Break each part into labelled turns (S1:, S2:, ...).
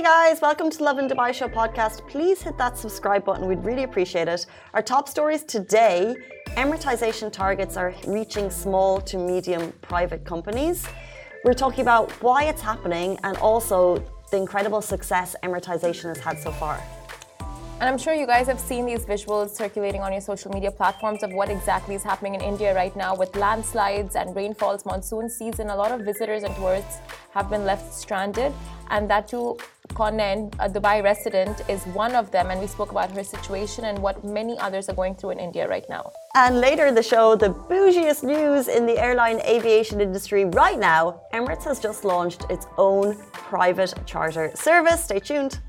S1: Hey guys, welcome to the Lovin Dubai Show podcast. Please hit that subscribe button, we'd really appreciate it. Our top stories today Emiratization targets are reaching small to medium private companies. We're talking about why it's happening and also the incredible success Emiratization has had so far.
S2: And I'm sure you guys have seen these visuals circulating on your social media platforms of what exactly is happening in India right now with landslides and rainfalls, monsoon season. A lot of visitors and tourists have been left stranded. And that too, Konen, a Dubai resident, is one of them. And we spoke about her situation and what many others are going through in India right now.
S1: And later in the show, the bougiest news in the airline aviation industry right now Emirates has just launched its own private charter service. Stay tuned.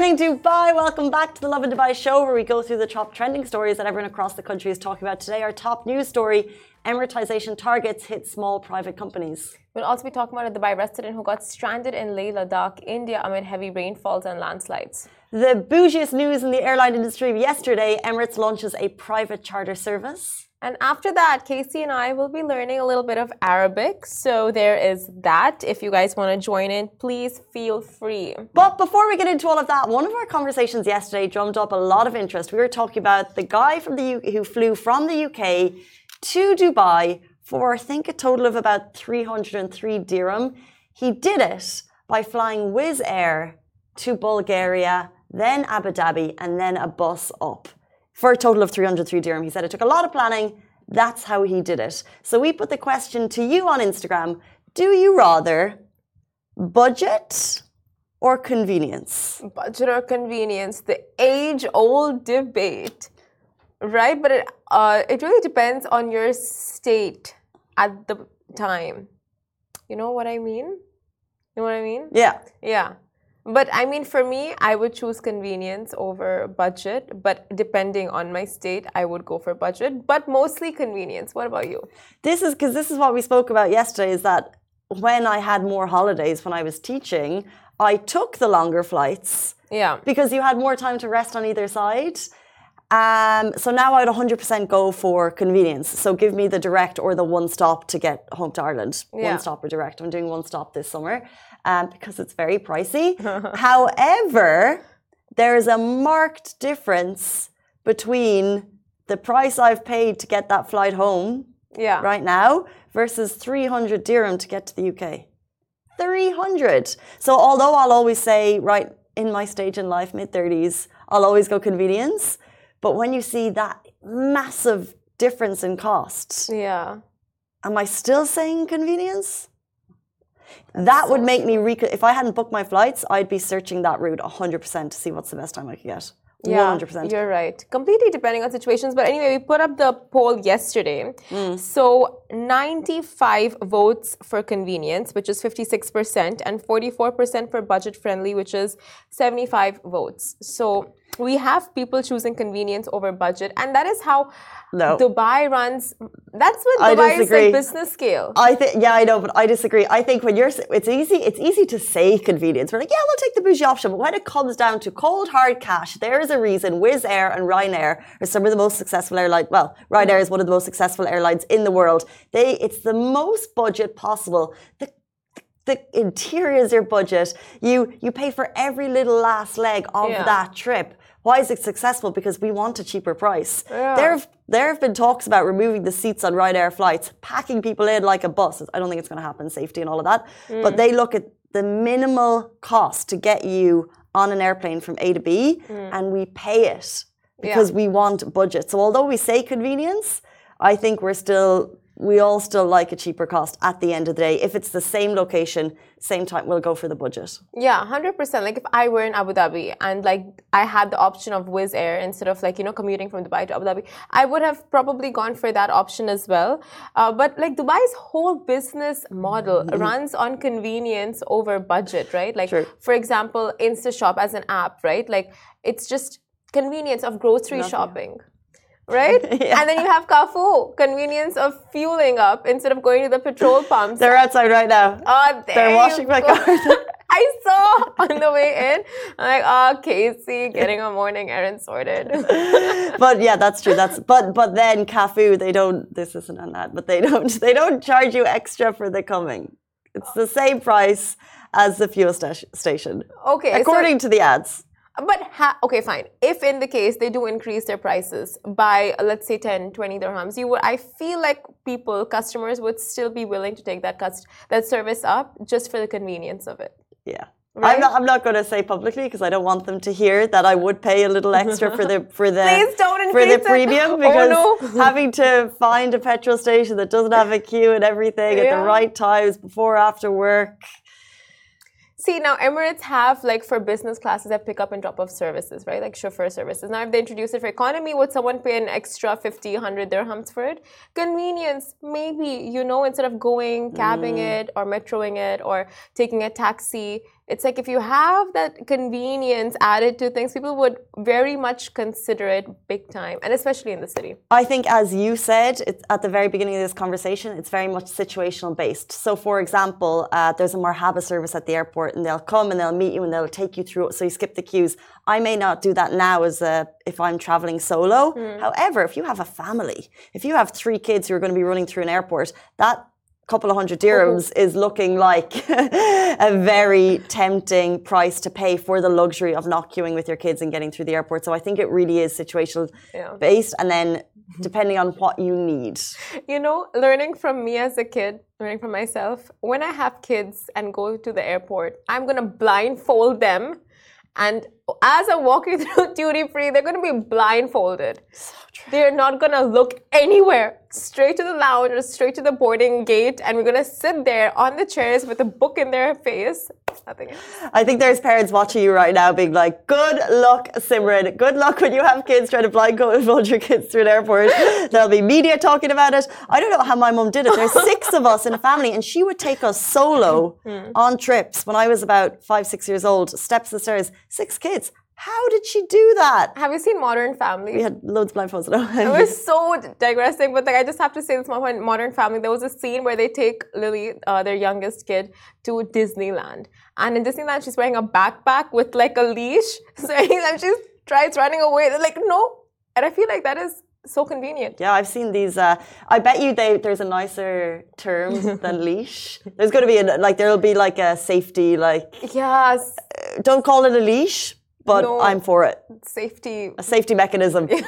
S1: Morning, Dubai. Welcome back to the Lovin Dubai show, where we go through the top trending stories that everyone across the country is talking about today. Our top news story Emiratization targets hit small private companies.
S2: We'll also be talking about a Dubai resident who got stranded in Leh Ladakh, India, amid heavy rainfalls and landslides.
S1: The bougiest news in the airline industry yesterday Emirates launches a private charter service.
S2: And after that, Casey and I will be learning a little bit of Arabic. So there is that. If you guys want to join in, please feel free.
S1: But before we get into all of that, one of our conversations yesterday drummed up a lot of interest. We were talking about the guy from the U- who flew from the UK to Dubai for I think a total of about 303 dirham. He did it by flying Wizz Air to Bulgaria, then Abu Dhabi, and then a bus up for a total of 303 dirham. He said it took a lot of planning. That's how he did it. So we put the question to you on Instagram Do you rather budget or convenience?
S2: Budget or convenience, the age old debate, right? But it, uh, it really depends on your state at the time. You know what I mean? You know what I mean?
S1: Yeah.
S2: Yeah. But I mean, for me, I would choose convenience over budget. But depending on my state, I would go for budget, but mostly convenience. What about you?
S1: This is because this is what we spoke about yesterday is that when I had more holidays when I was teaching, I took the longer flights.
S2: Yeah.
S1: Because you had more time to rest on either side. Um, so now I'd 100% go for convenience. So give me the direct or the one stop to get home to Ireland.
S2: Yeah.
S1: One stop or direct. I'm doing one stop this summer um, because it's very pricey. However, there is a marked difference between the price I've paid to get that flight home
S2: Yeah.
S1: right now versus 300 dirham to get to the UK. 300. So although I'll always say, right, in my stage in life, mid 30s, I'll always go convenience. But when you see that massive difference in costs,
S2: Yeah.
S1: am I still saying convenience? That would make me re- if I hadn't booked my flights, I'd be searching that route 100% to see what's the best time I could get.
S2: Yeah,
S1: 100%.
S2: You're right. Completely depending on situations. But anyway, we put up the poll yesterday. Mm. So 95 votes for convenience, which is 56%, and 44% for budget friendly, which is 75 votes. So we have people choosing convenience over budget, and that is how
S1: No.
S2: Dubai runs. That's what
S1: I
S2: Dubai is like business scale.
S1: I think, yeah, I know, but I disagree. I think when you're, it's easy, it's easy to say convenience. We're like, yeah, we'll take the bougie option. But when it comes down to cold hard cash, there is a reason Wizz Air and Ryanair are some of the most successful airlines. Well, Ryanair is one of the most successful airlines in the world. They, it's the most budget possible. The the interior is your budget. You you pay for every little last leg of
S2: Yeah.
S1: that trip. Why is it successful? Because we want a cheaper price.
S2: Yeah.
S1: There have there have been talks about removing the seats on Ryanair flights, packing people in like a bus. I don't think it's going to happen, safety and all of that.
S2: Mm.
S1: But they look at the minimal cost to get you on an airplane from A to B, and we pay it because we want budget. So although we say convenience, I think we're still we all still like a cheaper cost at the end of the day. If it's the same location, same time, we'll go for the budget.
S2: Yeah, hundred percent. Like if I were in Abu Dhabi and like I had the option of Wizz Air instead of like you know commuting from Dubai to Abu Dhabi, I would have probably gone for that option as well. Uh, but like Dubai's whole business model runs on convenience over budget, right? Like
S1: True.
S2: for example, InstaShop as an app, right? Like it's just convenience of grocery
S1: Nothing.
S2: shopping. Right?
S1: Yeah.
S2: And then you have Cafu, convenience of fueling up instead of going to the petrol pumps.
S1: They're outside right now.
S2: Ah, there
S1: They're washing my car.
S2: I saw on the way in. I'm like, oh, Casey getting a morning errand sorted.
S1: but yeah, that's true. That's but but then Cafu, they don't. This isn't on that, but they don't. They don't charge you extra for the coming. It's the same price as the fuel station.
S2: Okay,
S1: according
S2: so,
S1: to the ads.
S2: But okay, fine. If in the case they do increase their prices by let's say 10, 20 dirhams, you would I feel like people, customers would still be willing to take that cust- that service up just for the convenience of it.
S1: Yeah. Right? I'm not. I'm not going to say publicly because I don't want them to hear that I would pay a little extra for the for the for the premium because
S2: oh, no.
S1: having to find a petrol station that doesn't have a queue and everything yeah. at the right times before after work.
S2: See now, Emirates have like for business classes have pick up and drop off services, right? Like chauffeur services. Now, if they introduce it for economy, would someone pay an extra 50, 100 dirhams for it? Convenience, maybe you know, instead of going cabbing mm. it or metroing it or taking a taxi, it's like if you have that convenience added to things, people would very much consider it big time, and especially in the city.
S1: I think, as you said at the very beginning of this conversation, it's very much situational based. So, for example, uh, there's a Marhaba service at the airport, and they'll come and they'll meet you and they'll take you through. So you skip the queues. I may not do that now as a, if I'm traveling solo. Mm. However, if you have a family, if you have three kids who are going to be running through an airport, that couple of hundred dirhams oh. is looking like a very tempting price to pay for the luxury of not queuing with your kids and getting through the airport. So I think it really is situational yeah. based and then depending on what you need.
S2: You know, learning from me as a kid, learning from myself, when I have kids and go to the airport, I'm going to blindfold them and as I'm walking through duty free, they're going to be blindfolded. So true. they're not going to look anywhere. Straight to the lounge or straight to the boarding gate, and we're going to sit there on the chairs with a book in their face. Nothing else.
S1: I think there's parents watching you right now being like, good luck, Simran. Good luck when you have kids trying to blindfold your kids through an airport. There'll be media talking about it. I don't know how my mom did it. There's six of us in a family, and she would take us solo hmm. on trips when I was about five, six years old, steps the stairs, six kids. How did she do that?
S2: Have you seen Modern Family?
S1: We had loads of blindfolds.
S2: No. it was so digressing, but like I just have to say this Modern Family. There was a scene where they take Lily, uh, their youngest kid, to Disneyland, and in Disneyland she's wearing a backpack with like a leash. So anytime she tries running away, they're like, no. And I feel like that is so convenient.
S1: Yeah, I've seen these. Uh, I bet you they, there's a nicer term than leash. There's going to be a, like there'll be like a safety like.
S2: Yes.
S1: Uh, don't call it a leash but no, I'm for it.
S2: Safety.
S1: A safety mechanism. you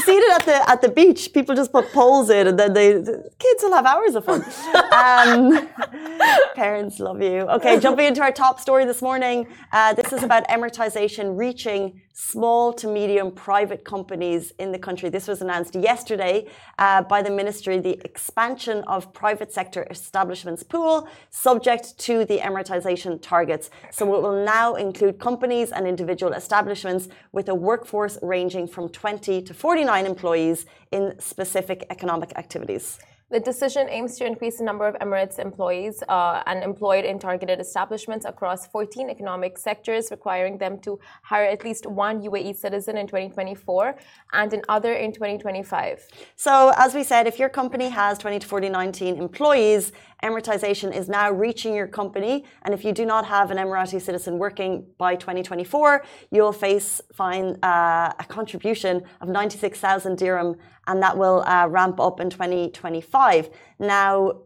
S1: see it at the at the beach. People just put poles in, and then they the kids will have hours of fun. Um, parents love you. Okay, jumping into our top story this morning. Uh, this is about emiratization reaching small to medium private companies in the country. This was announced yesterday uh, by the ministry. The expansion of private sector establishments pool, subject to the emiratization targets. So it will now include companies and individual establishments with a workforce ranging from 20 to 49 employees in specific economic activities.
S2: The decision aims to increase the number of Emirates employees uh, and employed in targeted establishments across 14 economic sectors, requiring them to hire at least one UAE citizen in 2024 and another in 2025.
S1: So, as we said, if your company has 20 to 40, 19 employees, Emiratization is now reaching your company. And if you do not have an Emirati citizen working by 2024, you'll face fine uh, a contribution of 96,000 dirham, and that will uh, ramp up in 2025. Now,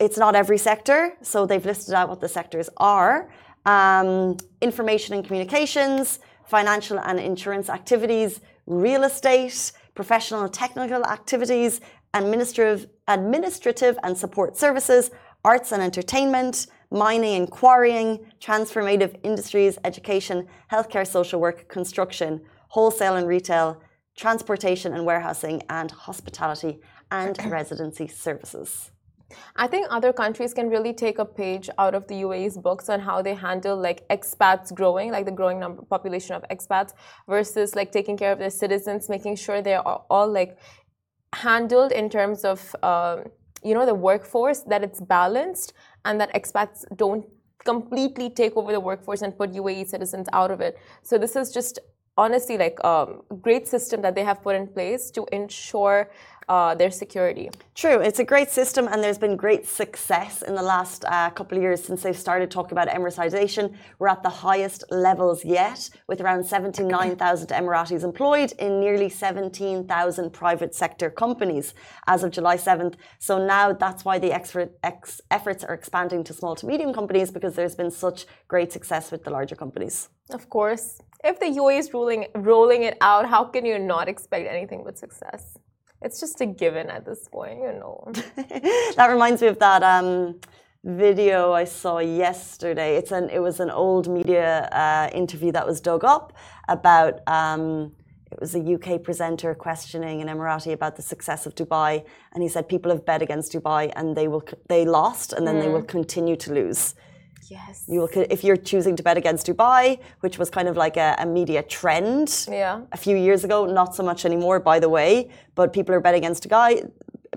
S1: it's not every sector, so they've listed out what the sectors are. Um, information and communications, financial and insurance activities, real estate, professional and technical activities, administrative, administrative and support services, arts and entertainment, mining and quarrying, transformative industries, education, healthcare, social work, construction, wholesale and retail, transportation and warehousing, and hospitality and residency services.
S2: I think other countries can really take a page out of the UAE's books on how they handle like expats growing, like the growing number population of expats, versus like taking care of their citizens, making sure they're all like handled in terms of uh, you know the workforce that it's balanced and that expats don't completely take over the workforce and put UAE citizens out of it. So this is just honestly like a um, great system that they have put in place to ensure uh, their security.
S1: True, it's a great system, and there's been great success in the last uh, couple of years since they've started talking about Emiratization. We're at the highest levels yet, with around 79,000 Emiratis employed in nearly 17,000 private sector companies as of July 7th. So now that's why the ex efforts are expanding to small to medium companies because there's been such great success with the larger companies.
S2: Of course. If the UAE is ruling, rolling it out, how can you not expect anything but success? it's just a given at this point, you know.
S1: that reminds me of that um, video I saw yesterday. It's an it was an old media uh, interview that was dug up about. Um, it was a UK presenter questioning an Emirati about the success of Dubai, and he said people have bet against Dubai and they will they lost, and then mm. they will continue to lose.
S2: Yes.
S1: You will, if you're choosing to bet against Dubai, which was kind of like a, a, media trend
S2: yeah.
S1: a few years ago, not so much anymore, by the way, but people are betting against Dubai.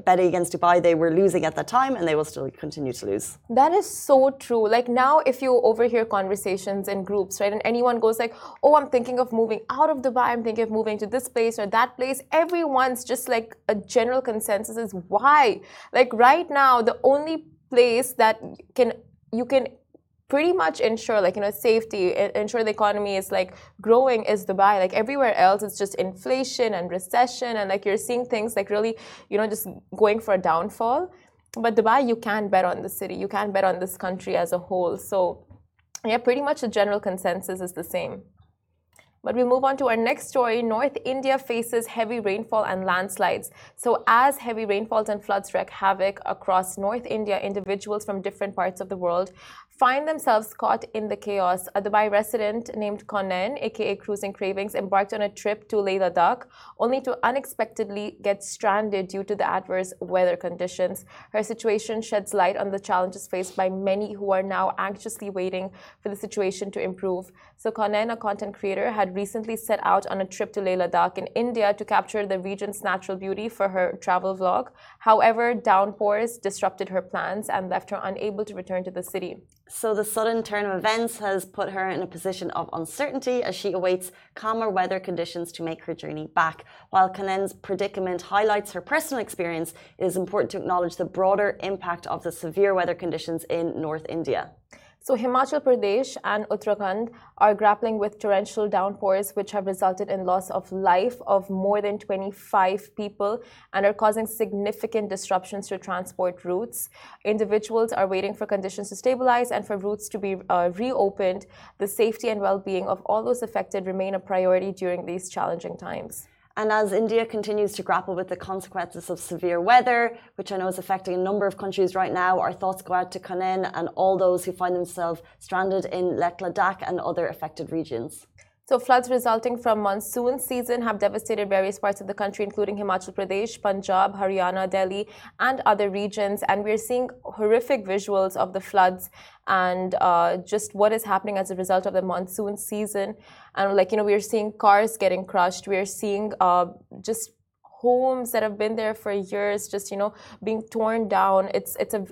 S1: Betting against Dubai, they were losing at that time and they will still continue to lose.
S2: That is so true. Like now, if you overhear conversations in groups, right, and anyone goes like, Oh, I'm thinking of moving out of Dubai, I'm thinking of moving to this place or that place, everyone's just like a general consensus is why? Like right now, the only place that can you can pretty much ensure like you know safety ensure the economy is like growing is dubai like everywhere else it's just inflation and recession and like you're seeing things like really you know just going for a downfall. But dubai you can bet on the city. You can bet on this country as a whole. So yeah pretty much the general consensus is the same. But we move on to our next story. North India faces heavy rainfall and landslides. So, as heavy rainfalls and floods wreak havoc across North India, individuals from different parts of the world find themselves caught in the chaos. A Dubai resident named Konen, aka Cruising Cravings, embarked on a trip to Leh Ladakh only to unexpectedly get stranded due to the adverse weather conditions. Her situation sheds light on the challenges faced by many who are now anxiously waiting for the situation to improve. So, Konen, a content creator, had recently set out on a trip to Leh Ladakh in India to capture the region's natural beauty for her travel vlog. However, downpours disrupted her plans and left her unable to return to the city.
S1: So the sudden turn of events has put her in a position of uncertainty as she awaits calmer weather conditions to make her journey back. While Konen's predicament highlights her personal experience, it is important to acknowledge the broader impact of the severe weather conditions in North India.
S2: So, Himachal Pradesh and Uttarakhand are grappling with torrential downpours, which have resulted in loss of life of more than 25 people and are causing significant disruptions to transport routes. Individuals are waiting for conditions to stabilize and for routes to be uh, reopened. The safety and well being of all those affected remain a priority during these challenging times.
S1: And as India continues to grapple with the consequences of severe weather, which I know is affecting a number of countries right now, our thoughts go out to Konen and all those who find themselves stranded in Leh Ladakh and other affected regions.
S2: So floods resulting from monsoon season have devastated various parts of the country, including Himachal Pradesh, Punjab, Haryana, Delhi, and other regions. And we're seeing horrific visuals of the floods and uh, just what is happening as a result of the monsoon season. And like you know, we're seeing cars getting crushed. We're seeing uh, just homes that have been there for years, just you know, being torn down. It's it's a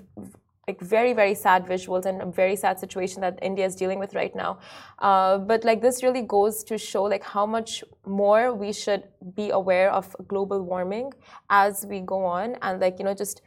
S2: like very very sad visuals and a very sad situation that India is dealing with right now. Uh, but like this really goes to show like how much more we should be aware of global warming as we go on and like you know just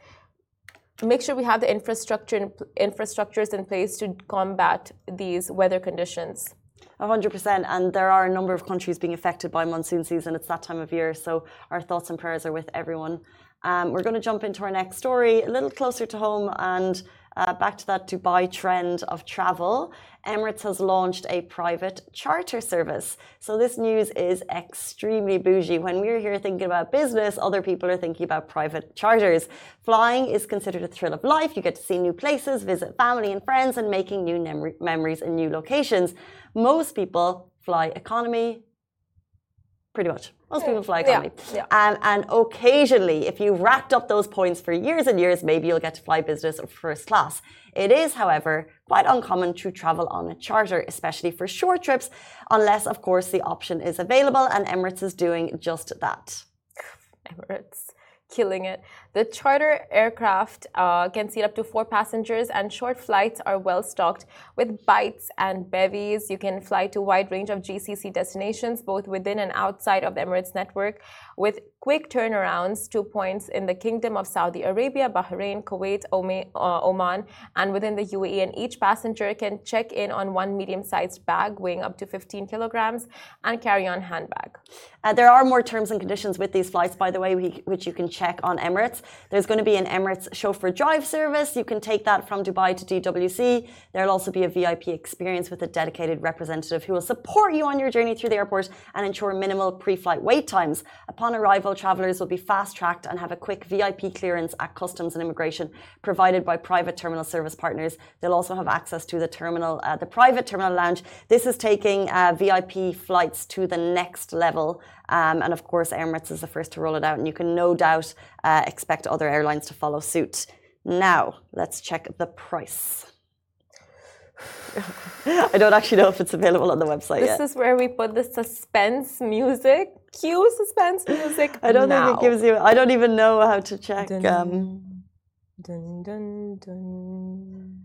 S2: make sure we have the infrastructure infrastructures in place to combat these weather conditions.
S1: 100%. And there are a number of countries being affected by monsoon season. It's that time of year. So our thoughts and prayers are with everyone. Um, we're going to jump into our next story a little closer to home and uh, back to that Dubai trend of travel. Emirates has launched a private charter service. So this news is extremely bougie. When we're here thinking about business, other people are thinking about private charters. Flying is considered a thrill of life. You get to see new places, visit family and friends, and making new mem- memories in new locations. Most people fly economy, pretty much. Most people fly economy.
S2: Yeah, yeah.
S1: Um, and occasionally, if you've racked up those points for years and years, maybe you'll get to fly business or first class. It is, however, quite uncommon to travel on a charter, especially for short trips, unless, of course, the option is available, and Emirates is doing just that.
S2: Emirates killing it. The charter aircraft uh, can seat up to four passengers, and short flights are well stocked with bites and bevies. You can fly to a wide range of GCC destinations, both within and outside of the Emirates network, with quick turnarounds to points in the Kingdom of Saudi Arabia, Bahrain, Kuwait, uh, Oman, and within the UAE. And each passenger can check in on one medium sized bag weighing up to 15 kilograms and carry on handbag.
S1: Uh, there are more terms and conditions with these flights, by the way, which you can check on Emirates. There's going to be an Emirates chauffeur drive service. You can take that from Dubai to DWC. There'll also be a VIP experience with a dedicated representative who will support you on your journey through the airport and ensure minimal pre flight wait times. Upon arrival, travelers will be fast tracked and have a quick VIP clearance at customs and immigration provided by private terminal service partners. They'll also have access to the terminal, uh, the private terminal lounge. This is taking uh, VIP flights to the next level. Um, and of course, Emirates is the first to roll it out, and you can no doubt uh, expect other airlines to follow suit. Now, let's check the price. I don't actually know if it's available on the website
S2: this
S1: yet.
S2: is where we put the suspense music. Cue suspense music.
S1: I don't
S2: now.
S1: think it gives you. I don't even know how to check.
S2: Dun,
S1: um,
S2: dun, dun, dun.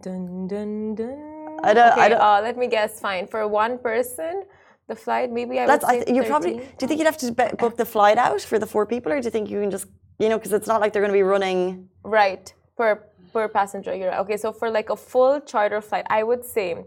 S2: Dun, dun, dun.
S1: I don't.
S2: Okay,
S1: I don't.
S2: uh, let me guess. Fine. For one person, the flight, maybe I
S1: That's.
S2: would
S1: I th- you probably. Do you think you'd have to be- book the flight out for the four people, or do you think you can just, you know, because it's not like they're going to be running.
S2: Right. Per per passenger. You're right. Okay. So for like a full charter flight, I would say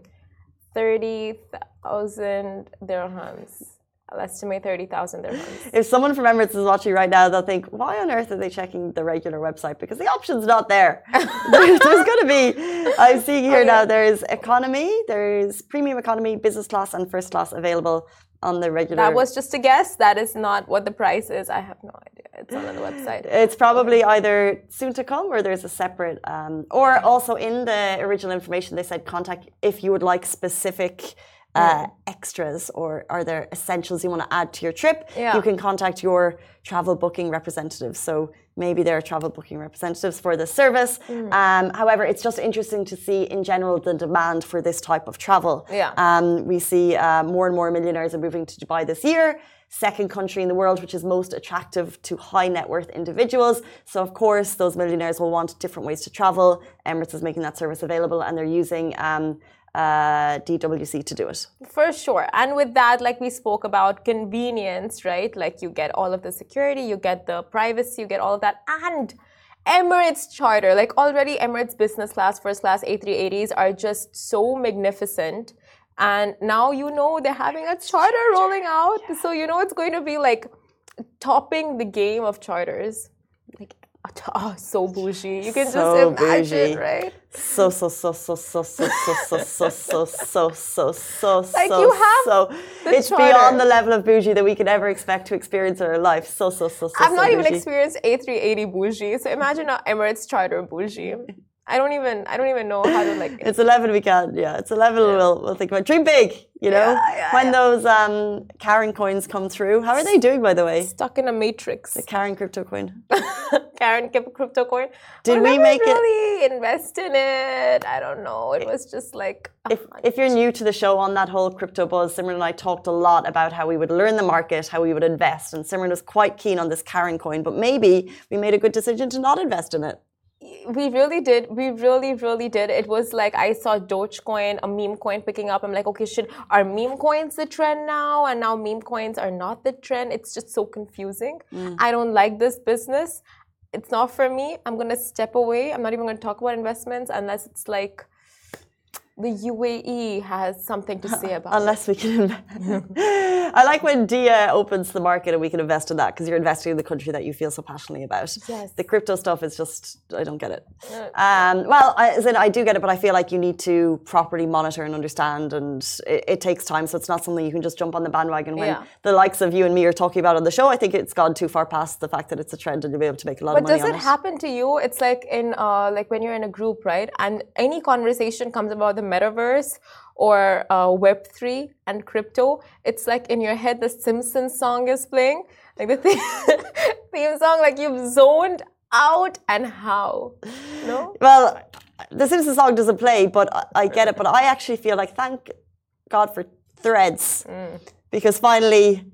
S2: thirty thousand dirhams. I'll estimate thirty thousand dirhams.
S1: If someone from Emirates is watching right now, they'll think, why on earth are they checking the regular website? Because the option's not there. there's there's going to be. I'm seeing here
S2: Oh, yeah.
S1: now. There's economy, there's premium economy, business class, and first class available on the regular.
S2: That was just a guess. That is not what the price is. I have no idea. It's on the website.
S1: It's probably either soon to come or there's a separate, um, or also in the original information they said contact if you would like specific uh, extras or are there essentials you want to add to your trip.
S2: Yeah.
S1: You can contact your travel booking representative. So maybe there are travel booking representatives for this service.
S2: Mm.
S1: Um, however, it's just interesting to see in general the demand for this type of travel.
S2: Yeah.
S1: Um, we see uh, more and more millionaires are moving to Dubai this year. Second country in the world which is most attractive to high net worth individuals. So, of course, those millionaires will want different ways to travel. Emirates is making that service available and they're using um, uh, DWC to do it.
S2: For sure. And with that, like we spoke about convenience, right? Like you get all of the security, you get the privacy, you get all of that. And Emirates charter, like already Emirates business class, first class A380s are just so magnificent. And now you know they're having a charter rolling out. So you know it's going to be like topping the game of charters. Like, oh, so bougie. You can
S1: So
S2: just imagine,
S1: bougie.
S2: right?
S1: So, so, so, so, so, so, so, so, so, so, so, so, so, so.
S2: Like
S1: so,
S2: you have
S1: so. It's
S2: charter.
S1: beyond the level of bougie that we could ever expect to experience in our life. So, so, so, so,
S2: I've
S1: so
S2: not even experienced A380 bougie. So imagine a Emirates charter bougie. I don't even I don't even know how to like
S1: It's a level we can, yeah. It's a level we'll, we'll think about. Dream big, you know?
S2: Yeah, yeah,
S1: when
S2: yeah.
S1: those um, Karen coins come through. How are they doing, by the way?
S2: stuck in a matrix.
S1: The Karen crypto coin.
S2: Karen crypto coin.
S1: Did we make it-
S2: really invest in it? I don't know. It was just like a
S1: If, if you're new to the show on that whole crypto buzz, Simran and I talked a lot about how we would learn the market, how we would invest. And Simran was quite keen on this Karen coin, but maybe we made a good decision to not invest in it.
S2: We really did. We really, really did. It was like I saw Dogecoin, a meme coin picking up. I'm like, okay, should are meme coins the trend now? And now meme coins are not the trend. It's just so confusing. Mm. I don't like this business. It's not for me. I'm gonna step away. I'm not even gonna talk about investments unless it's like the UAE has something to say about it.
S1: Unless we can invest. I like when Dia opens the market and we can invest in that because you're investing in the country that you feel so passionately about.
S2: Yes.
S1: The crypto stuff is just, I don't get it. Um, well, I, as in, I do get it, but I feel like you need to properly monitor and understand, and it, it takes time. So it's not something you can just jump on the bandwagon when
S2: Yeah.
S1: the likes of you and me are talking about on the show. I think it's gone too far past the fact that it's a trend and you'll be able to make a lot
S2: But
S1: of money But
S2: does
S1: on
S2: it happen to you? It's like in uh, like when you're in a group, right? And any conversation comes about the metaverse or uh, Web three and crypto. It's like in your head, the Simpsons song is playing, like the theme, theme song. Like you've zoned out, and how? No.
S1: Well, the Simpsons song doesn't play, but I, I get it. But I actually feel like thank God for threads
S2: Mm.
S1: because finally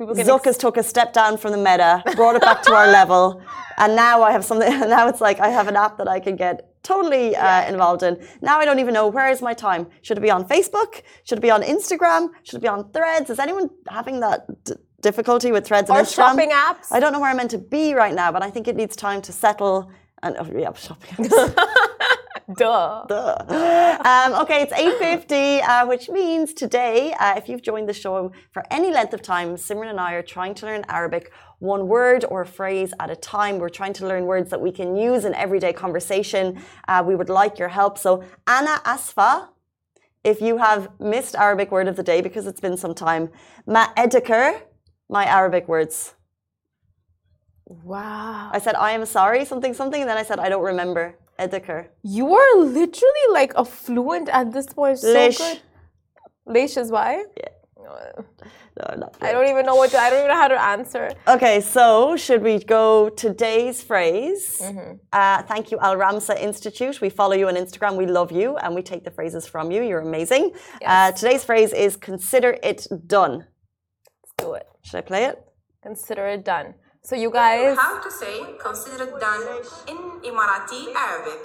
S1: Zuck has took a step down from the meta, brought it back to our level, and now I have something. Now it's like I have an app that I can get totally uh, involved in. Now I don't even know where is my time. Should it be on Facebook? Should it be on Instagram? Should it be on Threads? Is anyone having that d- difficulty with Threads and
S2: Or
S1: Instagram?
S2: shopping apps.
S1: I don't know where I'm meant to be right now, but I think it needs time to settle. And oh, yeah, shopping. apps.
S2: Duh.
S1: um, okay, it's 8.50, uh, which means today, uh, if you've joined the show for any length of time, Simran and I are trying to learn Arabic one word or a phrase at a time. We're trying to learn words that we can use in everyday conversation. Uh, we would like your help. So, Anna Asfa, if you have missed Arabic word of the day because it's been some time, Ma ediker, my Arabic words.
S2: Wow.
S1: I said, I am sorry, something, something, and then I said, I don't remember. Ediker.
S2: You are literally like a fluent at this point. So
S1: Lish.
S2: good. Leish is why?
S1: No, not
S2: I don't even know what to, I don't even know how to answer.
S1: Okay, so should we go today's phrase? Uh, thank you, Al Ramsa Institute. We follow you on Instagram. We love you, and we take the phrases from you. You're amazing. Uh, today's phrase is "consider it done."
S2: Let's do it.
S1: Should I play it?
S2: Consider it done. So you guys,
S3: How to say consider it done in Emirati Arabic.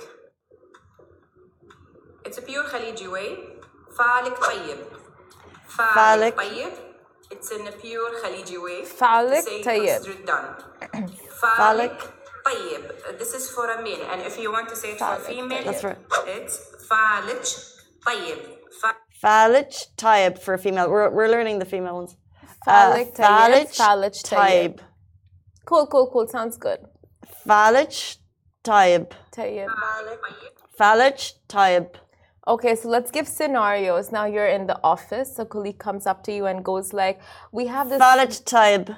S3: It's a pure Khaliji way. فالك طيب.
S1: فالك.
S3: فالك طيب. It's in a pure Khaliji way.
S2: فالك
S3: to say
S2: طيب.
S3: consider it done.
S1: فالك.
S3: فالك طيب. This is for a male. And if you want to say it for a
S2: فالك
S3: female,
S1: That's right.
S3: it's فالك طيب. ف-
S1: Falij Taib for a female. We're, we're learning the female ones.
S2: Falij Tayyib, Falij
S1: Taib.
S2: Cool, cool, cool. Sounds good.
S1: Falaj
S2: Tayyib.
S3: Tayyib.
S1: Falaj Tayyib.
S2: Okay, so let's give scenarios. Now you're in the office. A colleague comes up to you and goes like, "We have this."
S1: Falaj Tayyib.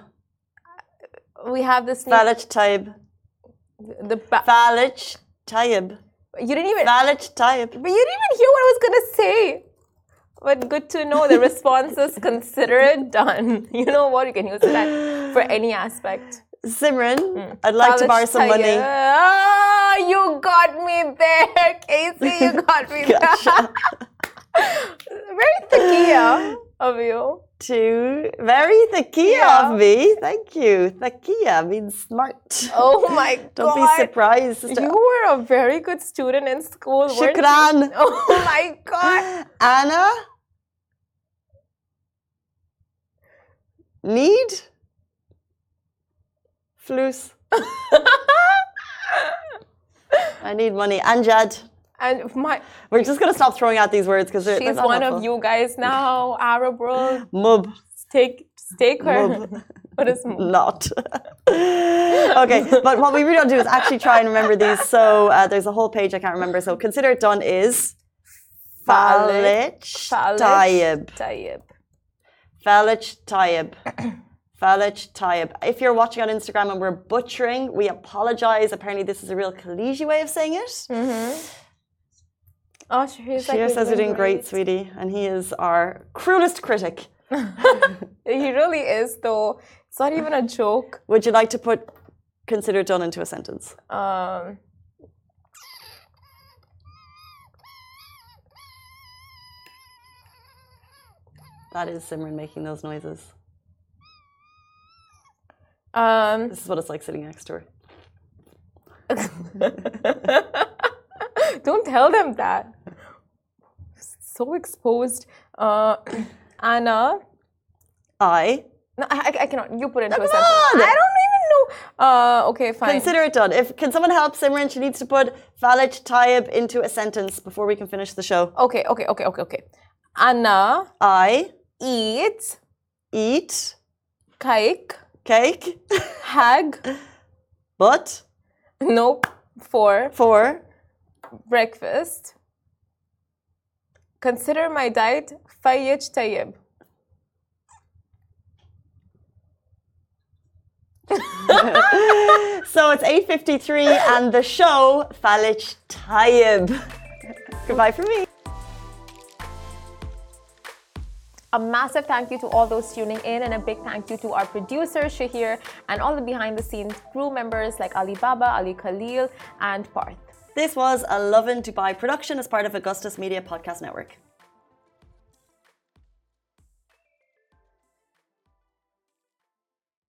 S2: We have this. New...
S1: Falaj Tayyib.
S2: The ba-
S1: Falaj Tayyib.
S2: You didn't even.
S1: Falaj Tayyib.
S2: But you didn't even hear what I was gonna say. But good to know the response is consider it done. You know what? You can use that for any aspect.
S1: Simran, I'd like to borrow some money.
S2: Ah, you got me there, Casey. You got me there. Very thakia of you.
S1: to very thakia
S2: Yeah.
S1: of me. Thank you. Thakia means smart.
S2: Oh my god.
S1: Don't be surprised. sister.
S2: You were a very good student in school?
S1: Shukran.
S2: Oh my god.
S1: Anna? Need? Flus. I need money. Anjad.
S2: And my
S1: We're just going to stop throwing out these words because they're, they're
S2: she's one
S1: helpful.
S2: of you guys now, Arab world.
S1: Mub.
S2: Take take her.
S1: Mub.
S2: what is mub?
S1: not. okay, but what we really want to do is actually try and remember these. So uh, there's a whole page I can't remember. So consider it done is Falich Tayyib.
S2: Tayyib.
S1: Falich Tayyib. Falich Tayyib. If you're watching on Instagram and we're butchering, we apologize. Apparently, this is a real Khaliji way of saying it.
S2: Oh, Shahir
S1: Shir says you're doing great, sweetie, and he is our cruelest critic.
S2: He really is, though. It's not even a joke.
S1: Would you like to put consider it done into a sentence?
S2: Um,
S1: That is Simran making those noises.
S2: Um,
S1: This is what it's like sitting next to her.
S2: don't tell them that. So exposed. Uh, Anna.
S1: I
S2: No, I, I- cannot. You put it into a
S1: come
S2: sentence.
S1: on!
S2: I don't even know. Uh, okay, fine.
S1: consider it done. If can someone help Simran? She needs to put Falich Tayyib into a sentence before we can finish the show.
S2: Okay, okay, okay, okay, okay. Anna
S1: I
S2: Eat.
S1: eat
S2: cake,
S1: cake,
S2: hag,
S1: but
S2: nope, for
S1: for
S2: breakfast. Consider my diet fayyaj tayyib.
S1: so it's 8:53 and the show Falich Tayyib. Goodbye from me.
S2: A massive thank you to all those tuning in, and a big thank you to our producer Shahir and all the behind the scenes crew members like Ali Baba, Ali Khalil, and Parth.
S1: This was a Lovin Dubai production as part of Augustus Media Podcast Network.